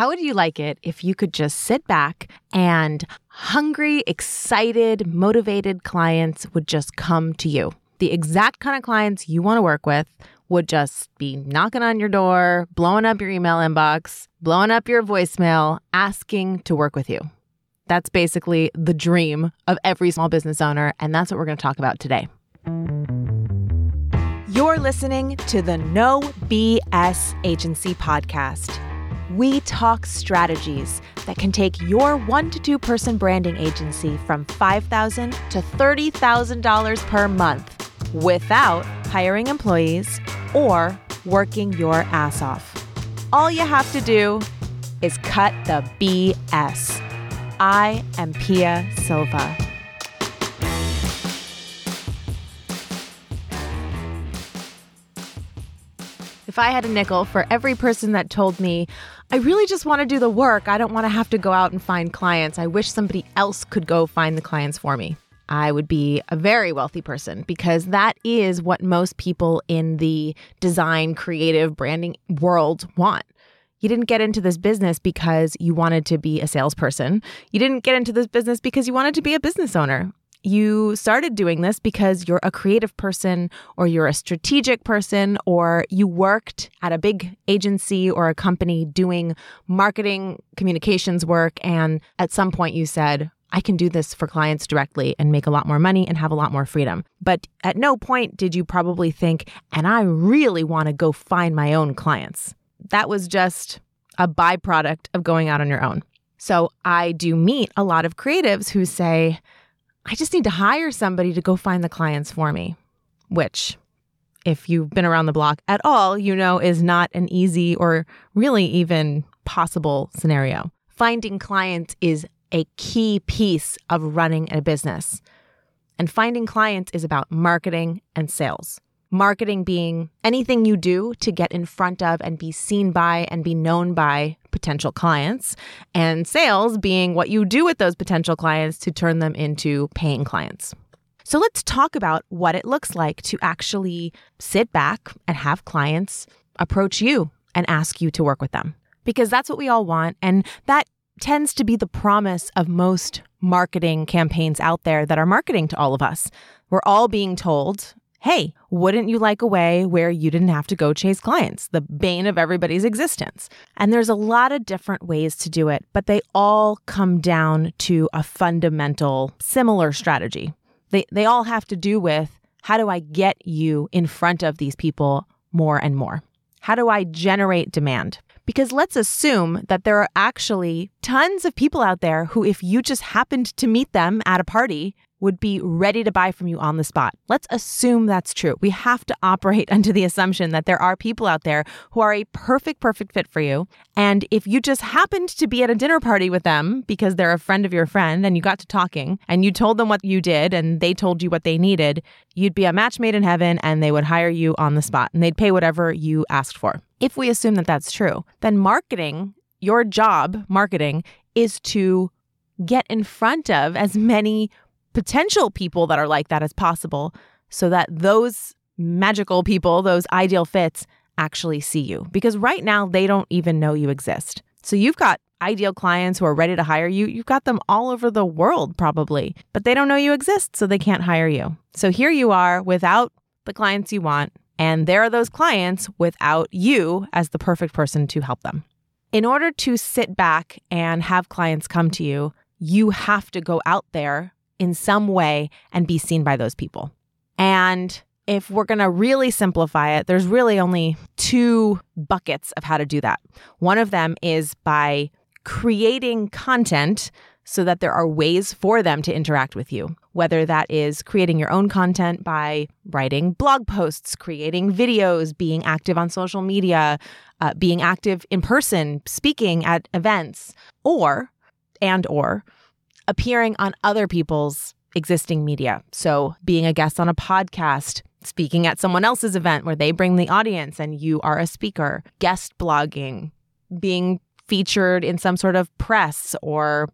How would you like it if you could just sit back and hungry, excited, motivated clients would just come to you? The exact kind of clients you want to work with would just be knocking on your door, blowing up your email inbox, blowing up your voicemail, asking to work with you. That's basically the dream of every small business owner. And that's what we're going to talk about today. You're listening to the No BS Agency Podcast we talk strategies that can take your one to two person branding agency from 5,000 to $30,000 per month without hiring employees or working your ass off. All you have to do is cut the BS. I am Pia Silva. If I had a nickel for every person that told me, I really just want to do the work. I don't want to have to go out and find clients. I wish somebody else could go find the clients for me. I would be a very wealthy person because that is what most people in the design, creative, branding world want. You didn't get into this business because you wanted to be a salesperson. You didn't get into this business because you wanted to be a business owner you started doing this because you're a creative person or you're a strategic person or you worked at a big agency or a company doing marketing communications work. And at some point you said, I can do this for clients directly and make a lot more money and have a lot more freedom. But at no point did you probably think, and I really want to go find my own clients. That was just a byproduct of going out on your own. So I do meet a lot of creatives who say, I just need to hire somebody to go find the clients for me, which, if you've been around the block at all, you know is not an easy or really even possible scenario. Finding clients is a key piece of running a business. And finding clients is about marketing and sales. Marketing being anything you do to get in front of and be seen by and be known by potential clients, and sales being what you do with those potential clients to turn them into paying clients. So let's talk about what it looks like to actually sit back and have clients approach you and ask you to work with them. Because that's what we all want. And that tends to be the promise of most marketing campaigns out there that are marketing to all of us. We're all being told Hey, wouldn't you like a way where you didn't have to go chase clients, the bane of everybody's existence? And there's a lot of different ways to do it, but they all come down to a fundamental similar strategy. They, they all have to do with how do I get you in front of these people more and more? How do I generate demand? Because let's assume that there are actually tons of people out there who, if you just happened to meet them at a party, would be ready to buy from you on the spot. Let's assume that's true. We have to operate under the assumption that there are people out there who are a perfect, perfect fit for you. And if you just happened to be at a dinner party with them because they're a friend of your friend and you got to talking and you told them what you did and they told you what they needed, you'd be a match made in heaven and they would hire you on the spot and they'd pay whatever you asked for. If we assume that that's true, then marketing, your job, marketing, is to get in front of as many potential people that are like that as possible so that those magical people, those ideal fits, actually see you. Because right now, they don't even know you exist. So you've got ideal clients who are ready to hire you. You've got them all over the world, probably, but they don't know you exist, so they can't hire you. So here you are without the clients you want. And there are those clients without you as the perfect person to help them. In order to sit back and have clients come to you, you have to go out there in some way and be seen by those people. And if we're going to really simplify it, there's really only two buckets of how to do that. One of them is by creating content so that there are ways for them to interact with you, whether that is creating your own content by writing blog posts, creating videos, being active on social media, uh, being active in person, speaking at events, or, and or, appearing on other people's existing media. So, being a guest on a podcast, speaking at someone else's event where they bring the audience and you are a speaker, guest blogging, being featured in some sort of press or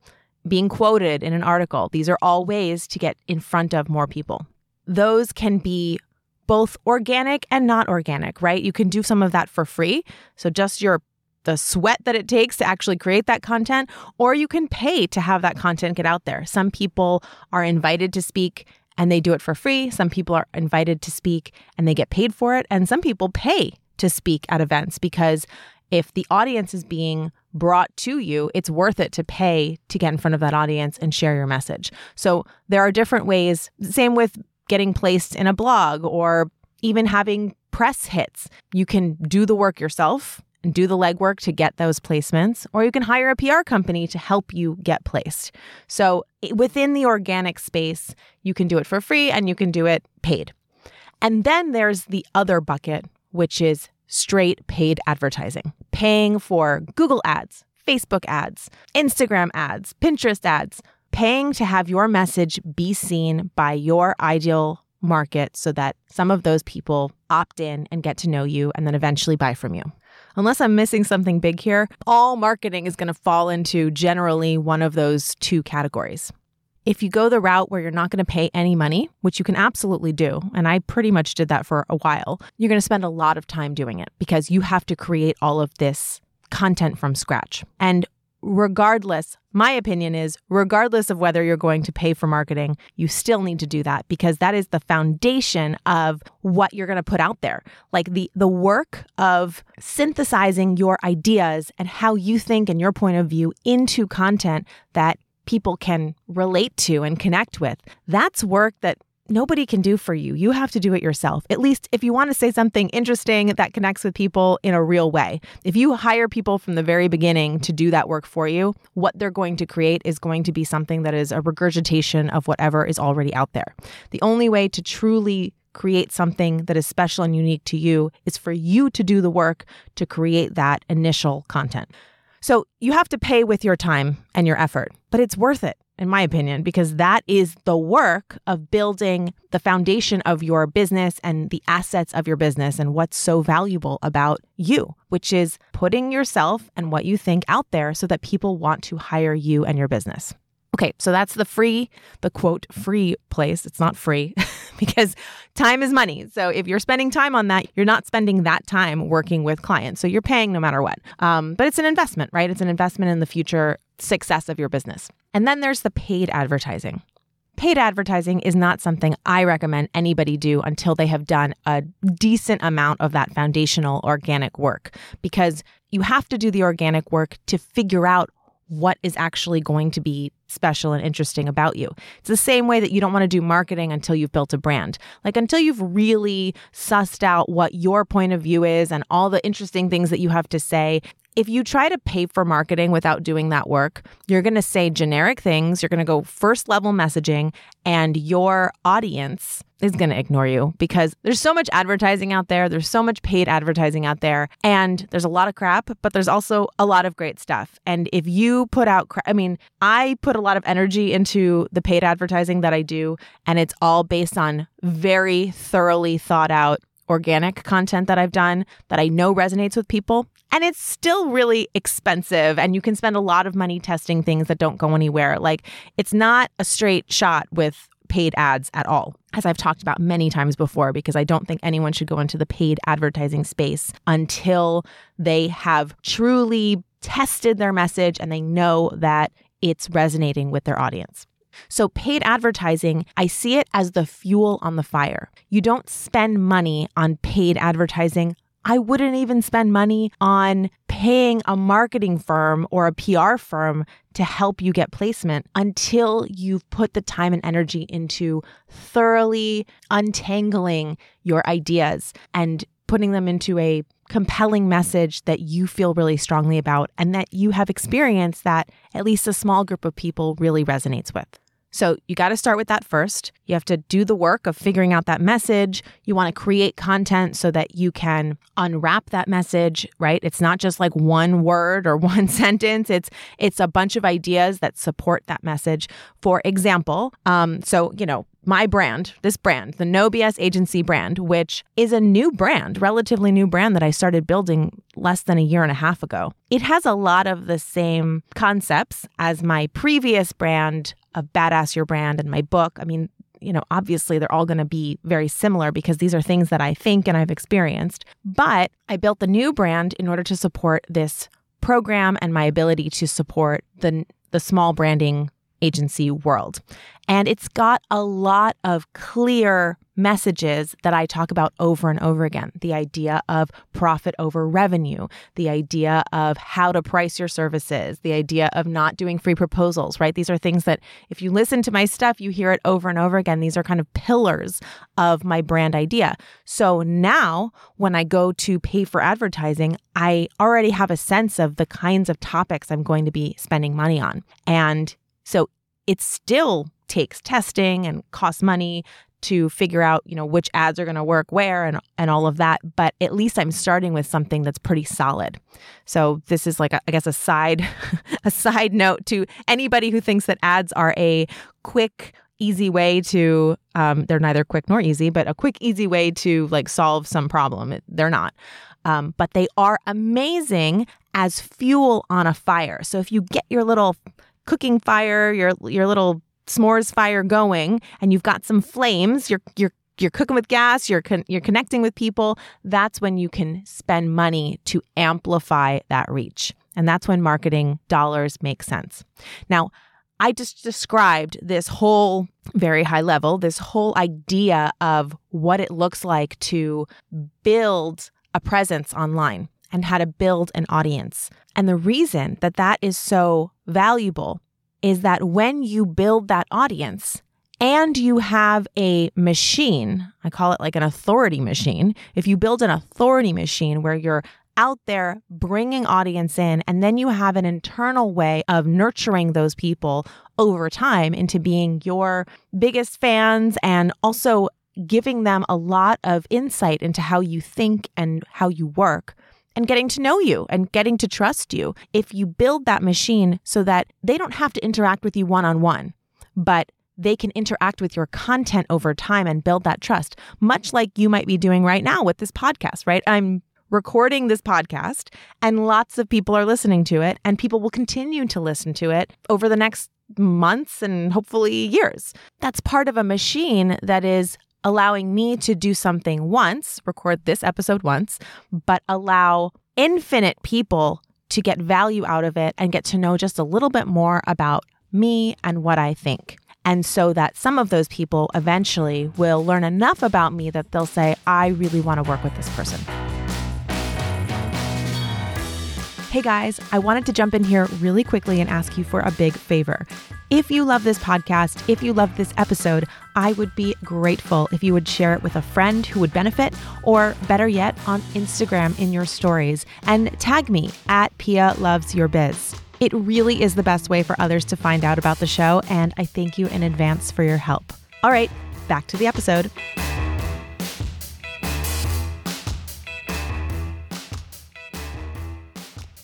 being quoted in an article. These are all ways to get in front of more people. Those can be both organic and not organic, right? You can do some of that for free. So, just your the sweat that it takes to actually create that content, or you can pay to have that content get out there. Some people are invited to speak and they do it for free. Some people are invited to speak and they get paid for it. And some people pay to speak at events because if the audience is being brought to you, it's worth it to pay to get in front of that audience and share your message. So there are different ways. Same with getting placed in a blog or even having press hits. You can do the work yourself and do the legwork to get those placements, or you can hire a PR company to help you get placed. So within the organic space, you can do it for free and you can do it paid. And then there's the other bucket, which is straight paid advertising, paying for Google ads, Facebook ads, Instagram ads, Pinterest ads, paying to have your message be seen by your ideal market so that some of those people opt in and get to know you and then eventually buy from you. Unless I'm missing something big here, all marketing is going to fall into generally one of those two categories. If you go the route where you're not going to pay any money, which you can absolutely do, and I pretty much did that for a while, you're going to spend a lot of time doing it because you have to create all of this content from scratch. And regardless, my opinion is regardless of whether you're going to pay for marketing, you still need to do that because that is the foundation of what you're going to put out there. Like the the work of synthesizing your ideas and how you think and your point of view into content that people can relate to and connect with. That's work that nobody can do for you. You have to do it yourself. At least if you want to say something interesting that connects with people in a real way. If you hire people from the very beginning to do that work for you, what they're going to create is going to be something that is a regurgitation of whatever is already out there. The only way to truly create something that is special and unique to you is for you to do the work to create that initial content. So you have to pay with your time and your effort, but it's worth it, in my opinion, because that is the work of building the foundation of your business and the assets of your business and what's so valuable about you, which is putting yourself and what you think out there so that people want to hire you and your business. Okay, so that's the free, the quote, free place. It's not free because time is money. So if you're spending time on that, you're not spending that time working with clients. So you're paying no matter what. Um, but it's an investment, right? It's an investment in the future success of your business. And then there's the paid advertising. Paid advertising is not something I recommend anybody do until they have done a decent amount of that foundational organic work because you have to do the organic work to figure out what is actually going to be special and interesting about you. It's the same way that you don't want to do marketing until you've built a brand. Like until you've really sussed out what your point of view is and all the interesting things that you have to say. If you try to pay for marketing without doing that work, you're going to say generic things, you're going to go first level messaging, and your audience is going to ignore you because there's so much advertising out there. There's so much paid advertising out there. And there's a lot of crap, but there's also a lot of great stuff. And if you put out, I mean, I put a lot of energy into the paid advertising that I do, and it's all based on very thoroughly thought out organic content that I've done that I know resonates with people. And it's still really expensive, and you can spend a lot of money testing things that don't go anywhere. Like, it's not a straight shot with paid ads at all, as I've talked about many times before, because I don't think anyone should go into the paid advertising space until they have truly tested their message and they know that it's resonating with their audience. So, paid advertising, I see it as the fuel on the fire. You don't spend money on paid advertising I wouldn't even spend money on paying a marketing firm or a PR firm to help you get placement until you've put the time and energy into thoroughly untangling your ideas and putting them into a compelling message that you feel really strongly about and that you have experienced that at least a small group of people really resonates with. So you got to start with that first. You have to do the work of figuring out that message. You want to create content so that you can unwrap that message, right? It's not just like one word or one sentence. It's it's a bunch of ideas that support that message. For example, um, so you know, my brand, this brand, the No BS Agency brand, which is a new brand, relatively new brand that I started building less than a year and a half ago. It has a lot of the same concepts as my previous brand of Badass Your Brand and my book. I mean, you know, obviously they're all going to be very similar because these are things that I think and I've experienced. But I built the new brand in order to support this program and my ability to support the the small branding agency world. And it's got a lot of clear messages that I talk about over and over again. The idea of profit over revenue, the idea of how to price your services, the idea of not doing free proposals, right? These are things that if you listen to my stuff, you hear it over and over again. These are kind of pillars of my brand idea. So now when I go to pay for advertising, I already have a sense of the kinds of topics I'm going to be spending money on. And so it still takes testing and costs money to figure out, you know, which ads are going to work where and and all of that, but at least I'm starting with something that's pretty solid. So this is like a, I guess a side a side note to anybody who thinks that ads are a quick easy way to um, they're neither quick nor easy but a quick easy way to like solve some problem. They're not. Um, but they are amazing as fuel on a fire. So if you get your little cooking fire, your your little s'mores fire going, and you've got some flames, you're you're you're cooking with gas, you're con- you're connecting with people, that's when you can spend money to amplify that reach. And that's when marketing dollars make sense. Now, I just described this whole very high level, this whole idea of what it looks like to build a presence online and how to build an audience. And the reason that that is so valuable is that when you build that audience and you have a machine, I call it like an authority machine. If you build an authority machine where you're out there bringing audience in, and then you have an internal way of nurturing those people over time into being your biggest fans and also giving them a lot of insight into how you think and how you work and getting to know you and getting to trust you. If you build that machine so that they don't have to interact with you one on one, but they can interact with your content over time and build that trust, much like you might be doing right now with this podcast, right? I'm recording this podcast and lots of people are listening to it and people will continue to listen to it over the next months and hopefully years. That's part of a machine that is allowing me to do something once, record this episode once, but allow infinite people to get value out of it and get to know just a little bit more about me and what I think. And so that some of those people eventually will learn enough about me that they'll say, I really want to work with this person. Hey guys, I wanted to jump in here really quickly and ask you for a big favor. If you love this podcast, if you love this episode, I would be grateful if you would share it with a friend who would benefit, or better yet, on Instagram in your stories and tag me at Pia Loves Your Biz. It really is the best way for others to find out about the show, and I thank you in advance for your help. All right, back to the episode.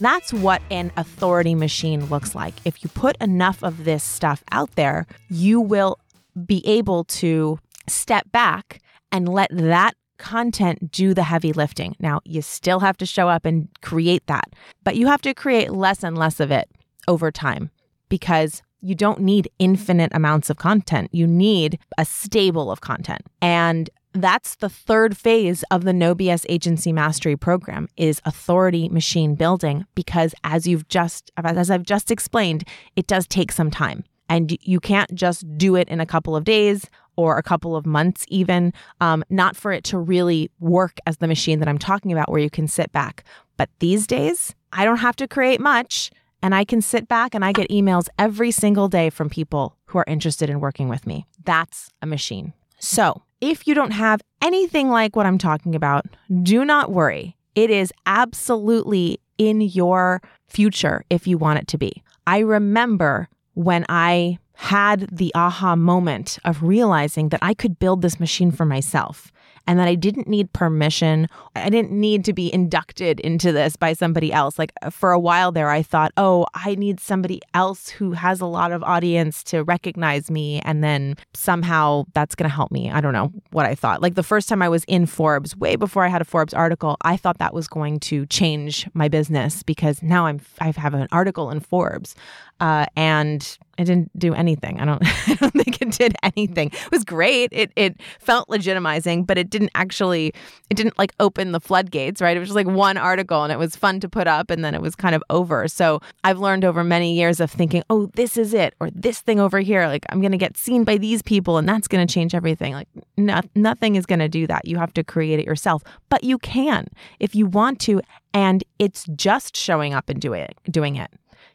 That's what an authority machine looks like. If you put enough of this stuff out there, you will be able to step back and let that content do the heavy lifting. Now, you still have to show up and create that, but you have to create less and less of it over time because you don't need infinite amounts of content. You need a stable of content. And that's the third phase of the No BS Agency Mastery program is authority machine building because as you've just as I've just explained, it does take some time. And you can't just do it in a couple of days or a couple of months, even, um, not for it to really work as the machine that I'm talking about, where you can sit back. But these days, I don't have to create much and I can sit back and I get emails every single day from people who are interested in working with me. That's a machine. So, if you don't have anything like what I'm talking about, do not worry. It is absolutely in your future if you want it to be. I remember when I had the aha moment of realizing that I could build this machine for myself and that I didn't need permission. I didn't need to be inducted into this by somebody else. Like for a while there, I thought, oh, I need somebody else who has a lot of audience to recognize me. And then somehow that's going to help me. I don't know what I thought. Like the first time I was in Forbes, way before I had a Forbes article, I thought that was going to change my business because now I'm, I have an article in Forbes. Uh, and it didn't do anything. I don't I don't think it did anything. It was great. It it felt legitimizing, but it didn't actually it didn't like open the floodgates, right? It was just like one article and it was fun to put up and then it was kind of over. So I've learned over many years of thinking, oh, this is it, or this thing over here, like I'm gonna get seen by these people and that's gonna change everything. Like no, nothing is gonna do that. You have to create it yourself. But you can if you want to, and it's just showing up and doing it doing it.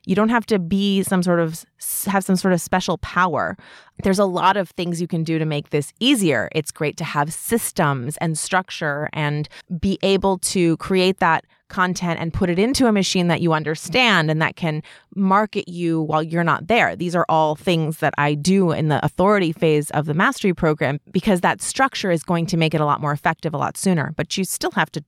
You don't have to be some sort of have some sort of special power. There's a lot of things you can do to make this easier. It's great to have systems and structure and be able to create that content and put it into a machine that you understand and that can market you while you're not there. These are all things that I do in the authority phase of the mastery program because that structure is going to make it a lot more effective a lot sooner. But you still have to,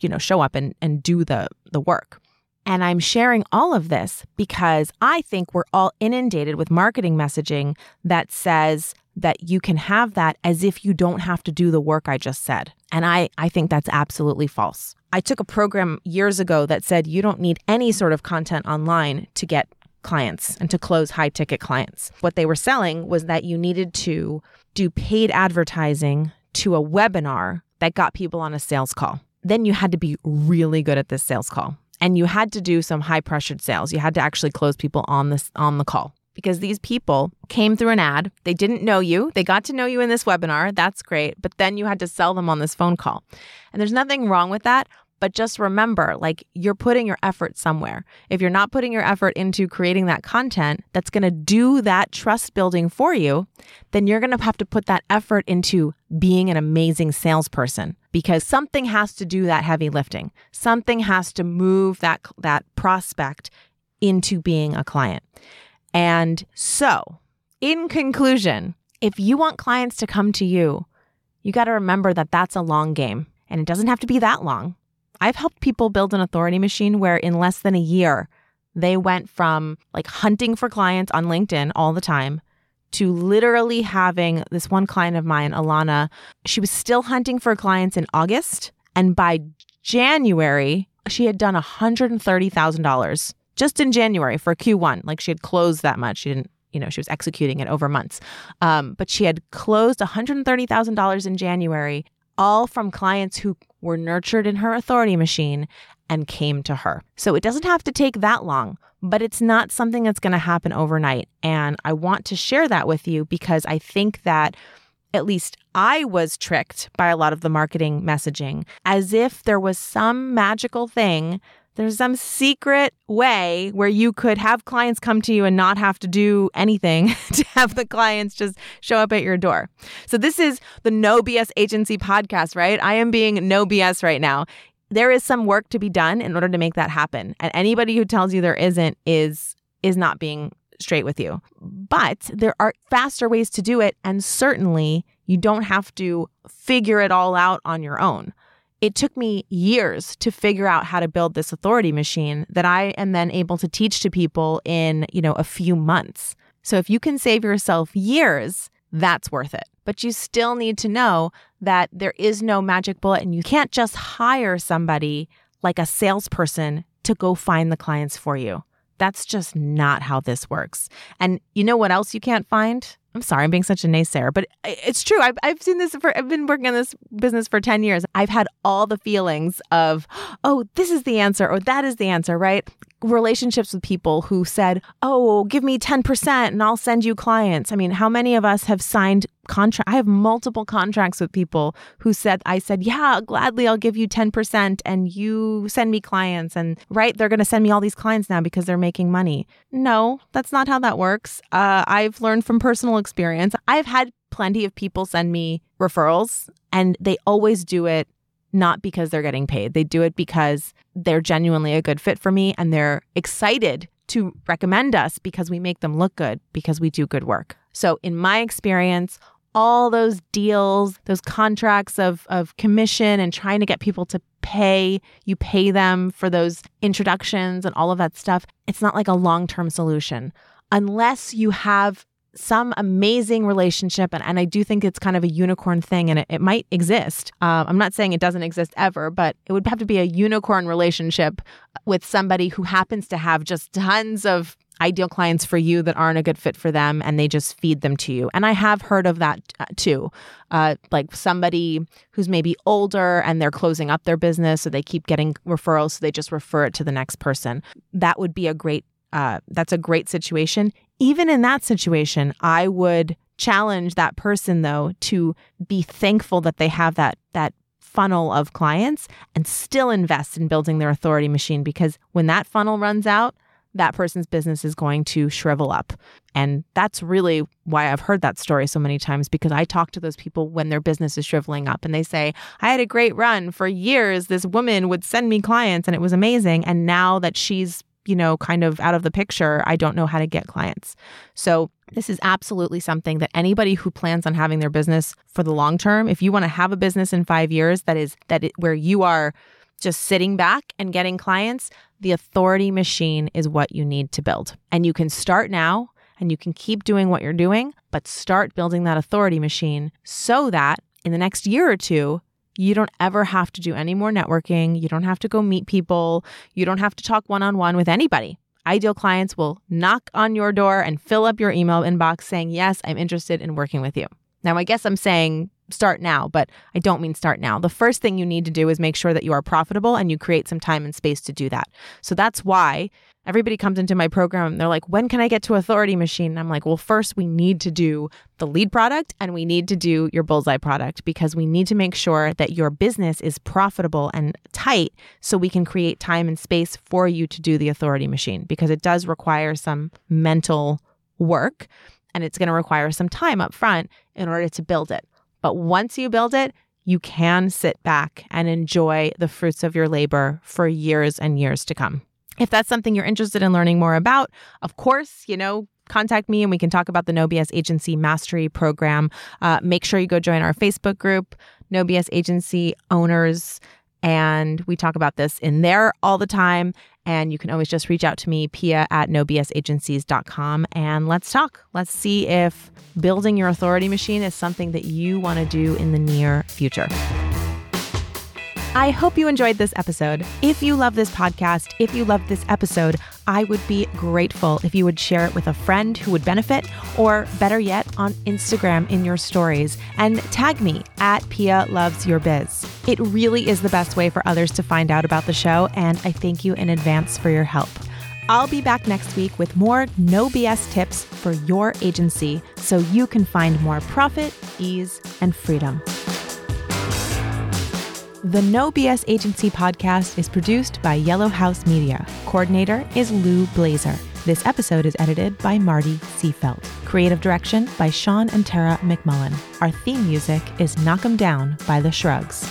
you know, show up and, and do the the work. And I'm sharing all of this because I think we're all inundated with marketing messaging that says that you can have that as if you don't have to do the work I just said. And I, I think that's absolutely false. I took a program years ago that said you don't need any sort of content online to get clients and to close high ticket clients. What they were selling was that you needed to do paid advertising to a webinar that got people on a sales call. Then you had to be really good at this sales call and you had to do some high pressured sales. You had to actually close people on this on the call because these people came through an ad. They didn't know you. They got to know you in this webinar. That's great. But then you had to sell them on this phone call. And there's nothing wrong with that. But just remember, like you're putting your effort somewhere. If you're not putting your effort into creating that content that's going to do that trust building for you, then you're going to have to put that effort into being an amazing salesperson because something has to do that heavy lifting. Something has to move that that prospect into being a client. And so, in conclusion, if you want clients to come to you, you got to remember that that's a long game and it doesn't have to be that long. I've helped people build an authority machine where in less than a year, they went from like hunting for clients on LinkedIn all the time to literally having this one client of mine, Alana, she was still hunting for clients in August. And by January, she had done $130,000 just in January for Q1. Like she had closed that much. She didn't, you know, she was executing it over months. Um, but she had closed $130,000 in January, all from clients who were nurtured in her authority machine and came to her. So it doesn't have to take that long, but it's not something that's going to happen overnight. And I want to share that with you because I think that at least I was tricked by a lot of the marketing messaging as if there was some magical thing. There's some secret way where you could have clients come to you and not have to do anything to have the clients just show up at your door. So, this is the No BS Agency podcast, right? I am being no BS right now there is some work to be done in order to make that happen. And anybody who tells you there isn't is is not being straight with you. But there are faster ways to do it and certainly you don't have to figure it all out on your own. It took me years to figure out how to build this authority machine that I am then able to teach to people in, you know, a few months. So if you can save yourself years, that's worth it. But you still need to know that there is no magic bullet and you can't just hire somebody like a salesperson to go find the clients for you. That's just not how this works. And you know what else you can't find? I'm sorry, I'm being such a naysayer, but it's true. I've, I've seen this for, I've been working on this business for 10 years. I've had all the feelings of, oh, this is the answer or that is the answer, right? Relationships with people who said, "Oh, give me 10% and I'll send you clients." I mean, how many of us have signed contract I have multiple contracts with people who said I said, "Yeah, gladly I'll give you 10% and you send me clients." And right, they're going to send me all these clients now because they're making money. No, that's not how that works. Uh, I've learned from personal experience. I've had plenty of people send me referrals and they always do it not because they're getting paid. They do it because they're genuinely a good fit for me and they're excited to recommend us because we make them look good, because we do good work. So, in my experience, all those deals, those contracts of, of commission and trying to get people to pay, you pay them for those introductions and all of that stuff, it's not like a long term solution. Unless you have some amazing relationship. And, and I do think it's kind of a unicorn thing and it, it might exist. Uh, I'm not saying it doesn't exist ever, but it would have to be a unicorn relationship with somebody who happens to have just tons of ideal clients for you that aren't a good fit for them and they just feed them to you. And I have heard of that uh, too. Uh, like somebody who's maybe older and they're closing up their business, so they keep getting referrals, so they just refer it to the next person. That would be a great. Uh, that's a great situation. Even in that situation, I would challenge that person though to be thankful that they have that that funnel of clients and still invest in building their authority machine because when that funnel runs out, that person's business is going to shrivel up. And that's really why I've heard that story so many times because I talk to those people when their business is shriveling up and they say, I had a great run for years. This woman would send me clients and it was amazing. And now that she's you know, kind of out of the picture, I don't know how to get clients. So, this is absolutely something that anybody who plans on having their business for the long term, if you want to have a business in 5 years that is that it, where you are just sitting back and getting clients, the authority machine is what you need to build. And you can start now and you can keep doing what you're doing, but start building that authority machine so that in the next year or two, you don't ever have to do any more networking. You don't have to go meet people. You don't have to talk one on one with anybody. Ideal clients will knock on your door and fill up your email inbox saying, Yes, I'm interested in working with you. Now, I guess I'm saying start now, but I don't mean start now. The first thing you need to do is make sure that you are profitable and you create some time and space to do that. So that's why everybody comes into my program they're like, when can I get to Authority Machine? And I'm like, well, first we need to do the lead product and we need to do your bullseye product because we need to make sure that your business is profitable and tight so we can create time and space for you to do the Authority Machine because it does require some mental work and it's going to require some time up front in order to build it. But once you build it, you can sit back and enjoy the fruits of your labor for years and years to come. If that's something you're interested in learning more about, of course, you know, contact me and we can talk about the No BS Agency Mastery Program. Uh, make sure you go join our Facebook group, No BS Agency Owners. And we talk about this in there all the time. And you can always just reach out to me, Pia at nobsagencies.com, and let's talk. Let's see if building your authority machine is something that you want to do in the near future. I hope you enjoyed this episode. If you love this podcast, if you love this episode, I would be grateful if you would share it with a friend who would benefit, or better yet, on Instagram in your stories and tag me at Pia Loves Your Biz. It really is the best way for others to find out about the show, and I thank you in advance for your help. I'll be back next week with more no BS tips for your agency so you can find more profit, ease, and freedom. The No BS Agency podcast is produced by Yellow House Media. Coordinator is Lou Blazer. This episode is edited by Marty Seafelt. Creative direction by Sean and Tara McMullin. Our theme music is Knock 'em Down by The Shrugs.